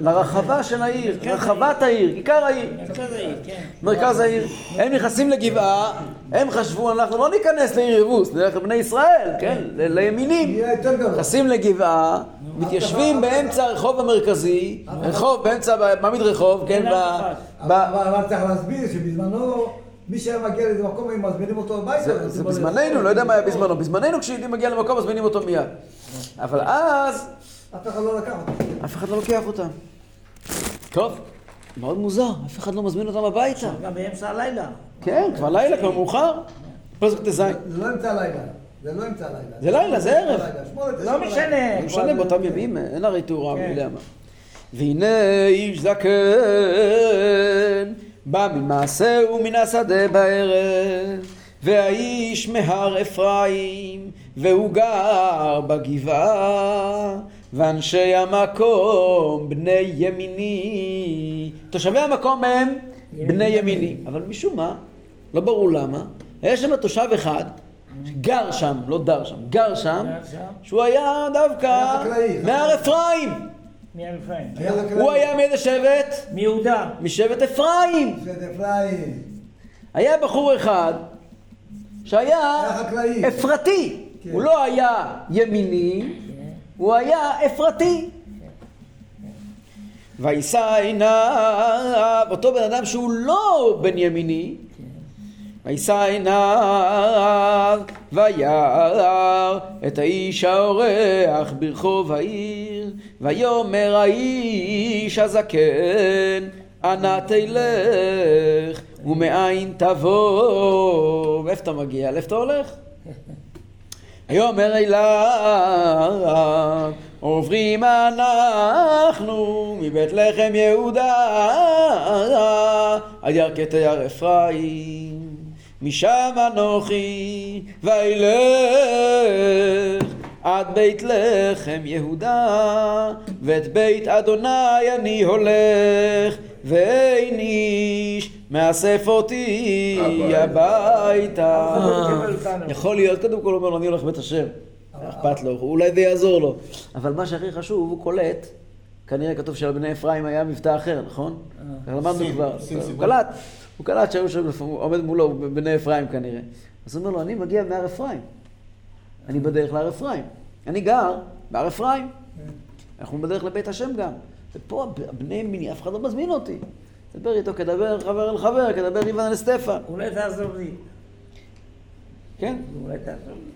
לרחבה של העיר, רחבת העיר, כיכר העיר מרכז העיר, כן. מרכז העיר. הם נכנסים לגבעה, הם חשבו, אנחנו לא ניכנס לעיר יבוס, נלך לבני ישראל, כן? לימינים. נכנסים לגבעה, מתיישבים באמצע הרחוב המרכזי, רחוב, באמצע, מעמיד רחוב, כן? ב- אבל צריך להסביר שבזמנו, מי שהיה מגיע לאיזה מקום, הם מזמינים אותו הביתה. זה- זה בזמננו, לא יודע מה היה בזמנו. בזמננו כשיהודי מגיע למקום, מזמינים אותו מיד. אבל אז, אף אחד לא לקח אותו. אף אחד לא לוקח אותם. טוב, מאוד מוזר, אף אחד לא מזמין אותם הביתה. גם באמצע הלילה. כן, כבר לילה, כבר מאוחר. פסוק ט"ז. זה לא אמצע הלילה. זה לא אמצע הלילה. זה לילה, זה ערב. לא. משנה. לא משנה, באותם ימים אין הרי תאורה, כן. מי יודע מה. והנה איש זקן בא ממעשהו מן השדה בערב, והאיש מהר אפרים, והוא גר בגבעה, ואנשי המקום בני ימיני. תושבי המקום הם בני ימיני, אבל משום מה, לא ברור למה. היה שם תושב אחד, גר שם, לא דר שם, גר שם. שהוא היה דווקא מהר אפרים. מאלפיים. הוא היה מאיזה שבט? מיהודה. משבט אפרים. היה בחור אחד שהיה. אפרתי. כן. הוא לא היה ימיני, הוא היה אפרתי. ויישא עיניו, אותו בן אדם שהוא לא בן ימיני, ויישא עיניו, וירא את האיש האורח ברחוב העיר, ויאמר האיש הזקן, אנה תלך, ומאין תבוא. מאיפה אתה מגיע? לאיפה אתה הולך? ויאמר אליו, עוברים אנחנו מבית לחם יהודה עד ירכתי הר אפרים, משם אנוכי וילך עד בית לחם יהודה, ואת בית אדוני אני הולך, ואין איש מאסף אותי הביתה. יכול להיות, קודם כל הוא אומר אני הולך לבית השם. אכפת לו, אולי זה יעזור לו. אבל מה שהכי חשוב, הוא קולט, כנראה כתוב שלבני אפרים היה מבטא אחר, נכון? ככה למדנו כבר. הוא. קלט, הוא קלט שהיו שם, עומד מולו, בני אפרים כנראה. אז הוא אומר לו, אני מגיע מהר אפרים. אני בדרך להר אפרים. אני גר בהר אפרים. אנחנו בדרך לבית השם גם. ופה בני מיני, אף אחד לא מזמין אותי. דבר איתו כדבר חבר אל חבר, כדבר איוון אל סטפן. אולי תעזור לי. כן? אולי תעזור לי.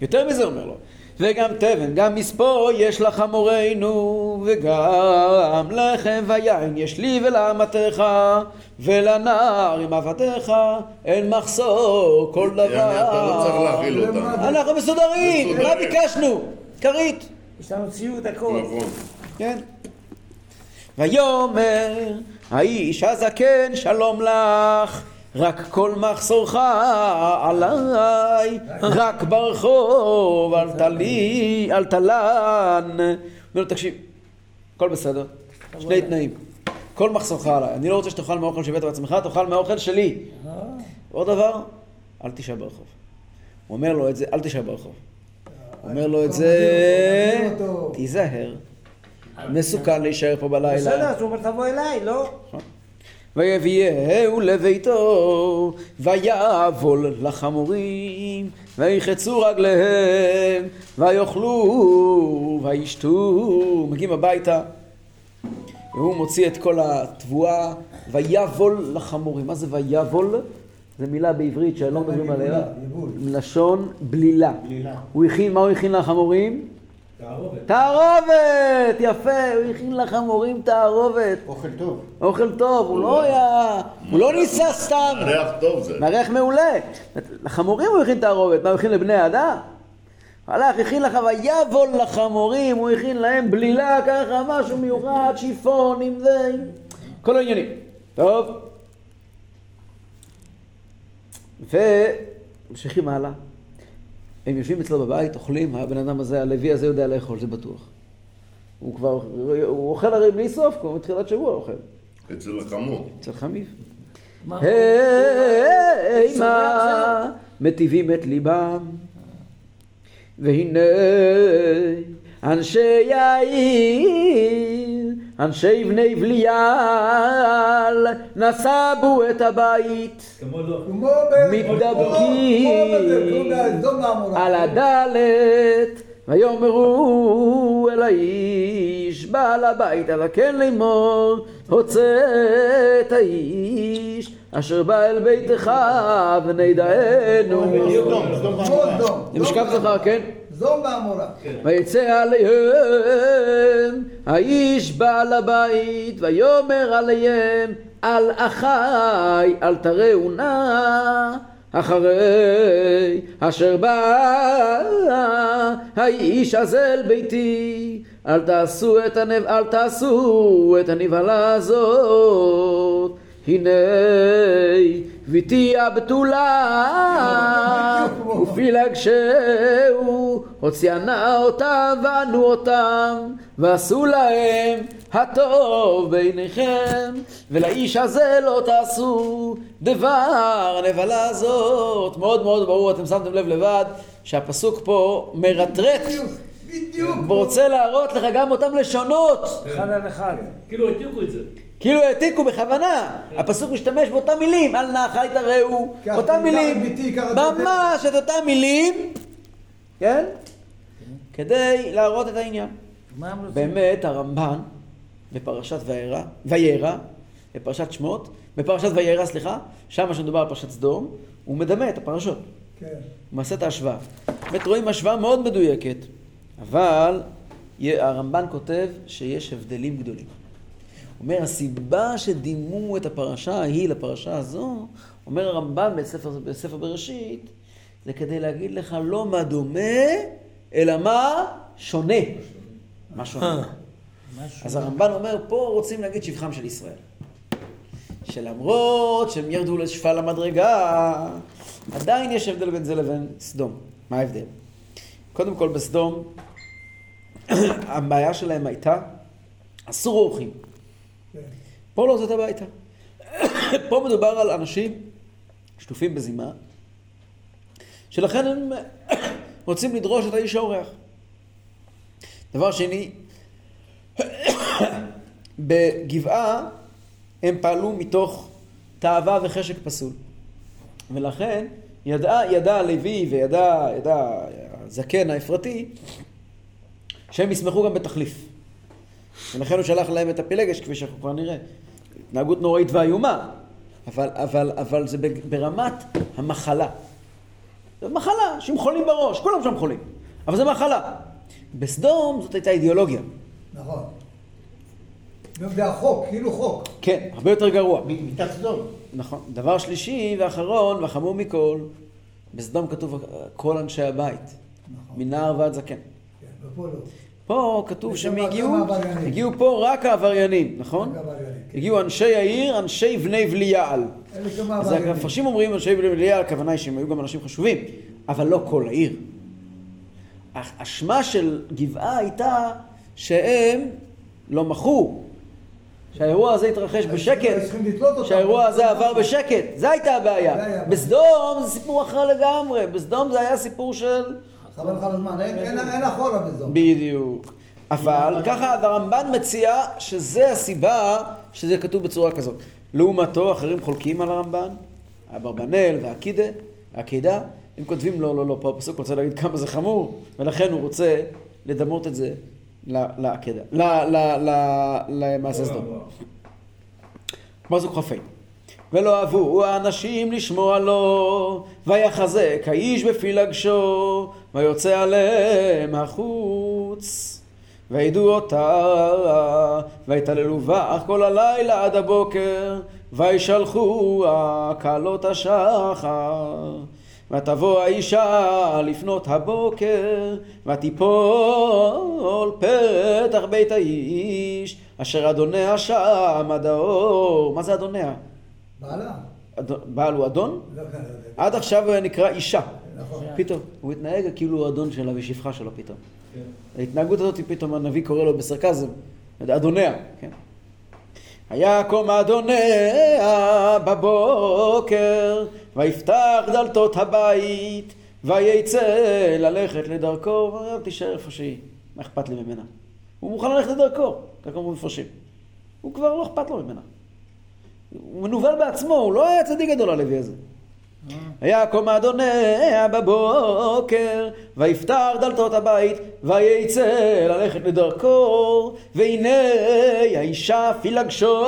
יותר מזה אומר לו, וגם תבן, גם מספוא יש לחמורנו, וגם לחם ויין יש לי ולאמתך, ולנער עם עבדיך, אין מחסור כל דבר. יעני, אתה לא צריך להכיל אותם. אנחנו מסודרים, מה. ביקשנו? כרית. יש לנו ציוד הכל. נכון. כן. ויאמר האיש הזקן שלום לך רק כל מחסורך עליי רק ברחוב אל תלי אל תלן אומר לו תקשיב הכל בסדר שני תנאים כל מחסורך עליי אני לא רוצה שתאכל מהאוכל שהבאת בעצמך תאכל מהאוכל שלי עוד דבר אל תשב ברחוב הוא אומר לו את זה אל תשב ברחוב הוא אומר לו את זה. תיזהר מסוכן להישאר פה בלילה. בסדר, אז הוא אומר תבוא אליי, לא? ויביאהו לביתו, ויבול לחמורים, ויחצו רגליהם, ויאכלו, וישתו. מגיעים הביתה, והוא מוציא את כל התבואה, ויבול לחמורים. מה זה ויבול? זו מילה בעברית שלא מדברים עליה. לשון בלילה. בלילה. הוא הכין, מה הוא הכין לחמורים? תערובת. תערובת! יפה, הוא הכין לחמורים תערובת. אוכל טוב. אוכל טוב, הוא לא היה... הוא לא ניסה סתם. ריח טוב זה. מהריח מעולה. לחמורים הוא הכין תערובת, מה הוא הכין לבני האדם? הלך, הכין לך, ויבול לחמורים, הוא הכין להם בלילה ככה, משהו מיוחד, שיפון עם זה, עם כל העניינים. טוב. וממשיכים הלאה. הם יושבים אצלו בבית, אוכלים, הבן אדם הזה, הלוי הזה יודע לאכול, זה בטוח. הוא כבר, הוא אוכל הרי בלי סוף, כבר מתחילת שבוע אוכל. אצל החמור. אצל חמיב. מה? הימה מטיבים את ליבם והנה אנשי העיר אנשי בני בליעל נסבו את הבית לא. מתדבקים. על הדלת ויאמרו אל האיש בעל הבית על כן לאמור הוצא את האיש אשר בא אל ביתך ונדענו ועמורה. סדום. זה משכב זכר כן? סדום ועמורה. ויצא עליהם האיש בעל הבית ויאמר עליהם על אחי אל תראו נא אחרי אשר בא האיש הזה אל ביתי. אל תעשו את, הנב... אל תעשו את הנבהלה הזאת הנה ביתי הבתולה ופילגשהו הוציאנה אותם וענו אותם ועשו להם הטוב בעיניכם ולאיש הזה לא תעשו דבר הנבלה הזאת מאוד מאוד ברור אתם שמתם לב לבד שהפסוק פה מרטרט בדיוק, בדיוק. ורוצה להראות לך גם אותם לשונות אחד על אחד. כאילו העתיקו את זה. כאילו העתיקו בכוונה, הפסוק משתמש באותם מילים, אל נא אחי תראו, קח- אותם מילים, ממש את אותם מילים, כן? כדי להראות את העניין. באמת הרמב"ן בפרשת וירא, בפרשת שמות, בפרשת וירא, סליחה, שם שמדובר על פרשת סדום, הוא מדמה את הפרשות. כן. הוא מעשה את ההשוואה. באמת רואים השוואה מאוד מדויקת, אבל הרמב"ן כותב שיש הבדלים גדולים. אומר, הסיבה שדימו את הפרשה ההיא לפרשה הזו, אומר הרמב"ן בספר, בספר בראשית, זה כדי להגיד לך לא מה דומה, אלא מה שונה. מה שונה. אז הרמב"ן אומר, פה רוצים להגיד שבחם של ישראל. שלמרות שהם ירדו לשפל המדרגה, עדיין יש הבדל בין זה לבין סדום. מה ההבדל? קודם כל בסדום, הבעיה שלהם הייתה, אסור אורחים. פה לא זאת הביתה. פה מדובר על אנשים שטופים בזימה, שלכן הם רוצים לדרוש את האיש האורח. דבר שני, בגבעה הם פעלו מתוך תאווה וחשק פסול. ולכן ידע, ידע הלוי וידע ידע הזקן האפרתי שהם ישמחו גם בתחליף. ולכן הוא שלח להם את הפילגש, כפי שאנחנו כבר נראה. התנהגות נוראית ואיומה, אבל, אבל, אבל זה ברמת המחלה. זו מחלה, שהם חולים בראש, כולם שם חולים, אבל זו מחלה. בסדום זאת הייתה אידיאולוגיה. נכון. גם זה החוק, כאילו חוק. כן, הרבה יותר גרוע. מיטת סדום. נכון. דבר שלישי ואחרון והחמור מכל, בסדום כתוב כל אנשי הבית, מנער ועד זקן. כן, ופה לא. פה כתוב שהם הגיעו. הגיעו פה רק העבריינים, נכון? כן. הגיעו אנשי העיר, אנשי בני בליעל. אז. המפרשים אומרים אנשי בני בליעל, הכוונה היא שהם היו גם אנשים חשובים, אבל לא כל העיר. האשמה של גבעה הייתה שהם לא מחו, שהאירוע הזה התרחש בשקט. שהאירוע הזה עבר בשקט, זו הייתה הבעיה. בסדום זה סיפור אחר לגמרי, בסדום זה היה סיפור של... חבל לך על הזמן, אין- אין אין אחורה בזה. בדיוק. אבל ככה הרמב"ן מציע שזה הסיבה שזה כתוב בצורה כזאת. לעומתו, אחרים חולקים על הרמב"ן, אברבנאל והעקידה, העקידה, הם כותבים לא, לא, לא, פה הפסוק רוצה להגיד כמה זה חמור, ולכן הוא רוצה לדמות את זה לעקידה, למעשה סדום. פסוק כ"ה ולא אהבו האנשים לשמוע לו, ויחזק האיש בפילגשו, ויוצא עליהם החוץ. וידעו אותה, ויתעללו בך כל הלילה עד הבוקר, וישלחו הקלות השחר. ותבוא האישה לפנות הבוקר, ותיפול פתח בית האיש, אשר אדוניה שם עד האור. מה זה אדוניה? בעלה. בעל הוא אדון? לא ככה. עד עכשיו הוא היה נקרא אישה. נכון. פתאום, הוא התנהג כאילו הוא אדון שלה ושפחה שלו פתאום. ההתנהגות הזאת, פתאום הנביא קורא לו בסרקזם, אדוניה, כן? ויקום אדוניה בבוקר, ויפתח דלתות הבית, ויצא ללכת לדרכו, ואומר, תישאר איפה שהיא, מה אכפת לי ממנה? הוא מוכן ללכת לדרכו, ככה אומרים מפרשים. הוא כבר לא אכפת לו ממנה. הוא מנוול בעצמו, הוא לא היה צדיק גדול הלוי הזה. ויקום אדוניה בבוקר, ויפתח דלתות הבית, ויצא ללכת לדרכו, והנה האישה פילגשו,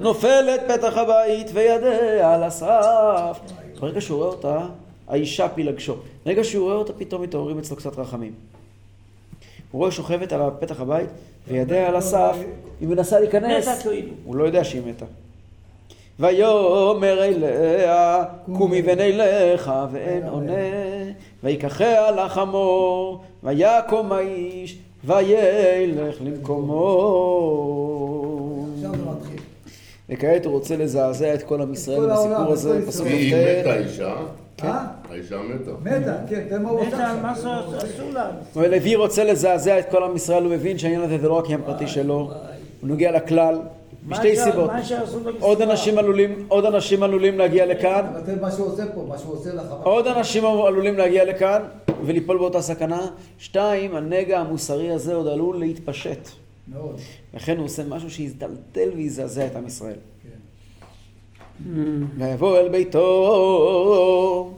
נופלת פתח הבית, וידיה על הסף. ברגע שהוא רואה אותה, האישה פילגשו. ברגע שהוא רואה אותה, פתאום מתעוררים אצלו קצת רחמים. הוא רואה שוכבת על פתח הבית, וידיה על הסף, היא מנסה להיכנס. כאילו. הוא לא יודע שהיא מתה. ויאמר אליה, קומי ונלך, ואין עונה, ויקחיה לחמור, ויקום האיש, וילך למקומו. וכעת הוא רוצה לזעזע את כל עם ישראל בסיפור את הזה, פסוק היא י"ט. מתה האישה, אה? האישה מתה. מתה, כן, תראה מה הוא מתה, מה עכשיו. שעשו לנו. ולוי רוצה לזעזע את כל עם ישראל, הוא מבין שהעניין הזה זה לא רק עניין פרטי שלו, הוא נוגע לכלל, מה משתי ש- סיבות. עוד אנשים עלולים, עוד אנשים עלולים להגיע לכאן, אבל תראה מה שהוא עושה פה, מה שהוא עושה לך. עוד אנשים עלולים להגיע לכאן וליפול באותה סכנה. שתיים, הנגע המוסרי הזה עוד עלול להתפשט. מאוד. לכן הוא עושה משהו שיזדלדל ויזעזע את עם ישראל. כן. ויבוא אל ביתו,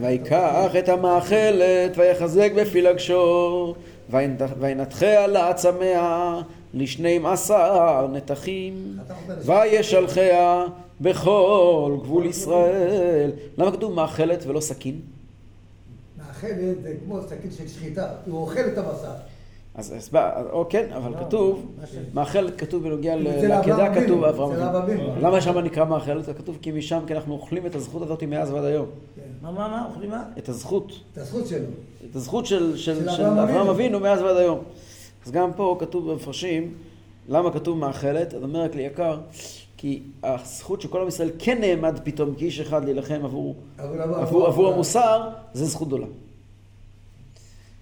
ויקח את המאכלת, ויחזק בפילגשו, וינ- וינתחה לעצמיה לשנים עשר נתחים, וישלחיה בכל גבול ישראל. למה כתוב מאכלת ולא סכין? מאכלת זה כמו סכין של שחיטה, הוא אוכל את הבשר. אז הסבר, או כן, אבל כתוב, מאכלת כתוב בנוגע לעקדה, כתוב אברהם אבינו. למה שם נקרא מאכלת? זה כתוב כי משם, כי אנחנו אוכלים את הזכות הזאת מאז ועד היום. מה, מה, מה, אוכלים מה? את הזכות, את הזכות שלו. את הזכות של, של, של של אברהם. אבינו מאז ועד היום. אז גם פה כתוב במפרשים, למה כתוב מאכלת? אז אומר הכלי יקר, כי הזכות של כל עם ישראל כן נעמד פתאום כאיש אחד להילחם עבור, אבל עבור- עבור, עבור המוסר, זה זכות גדולה.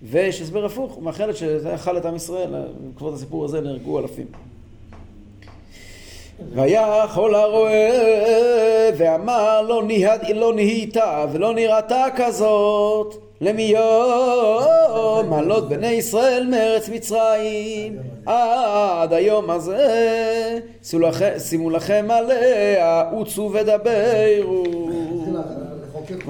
ויש הסבר הפוך, מאכלת שזה אכל את עם ישראל, בעקבות הסיפור הזה נהרגו אלפים. ויחול הרועה ואמר לא, ניהד, לא נהייתה ולא נראתה כזאת למיום עלות בני ישראל מארץ מצרים עד היום הזה שימו לכם- עליה עוצו ודברו.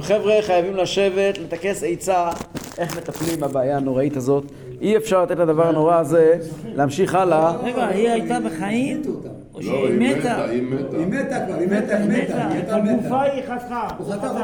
חבר'ה חייבים לשבת, לטכס עצה איך מטפלים בבעיה הנוראית הזאת אי אפשר לתת לדבר הנורא הזה להמשיך הלאה רגע, היא הייתה בחיים? או לא, שהיא היא מתה? מתה, היא מתה. היא מתה כבר, היא מתה, היא מתה, היא מתה, הגופה מתה. היא חתכה. הוא חתך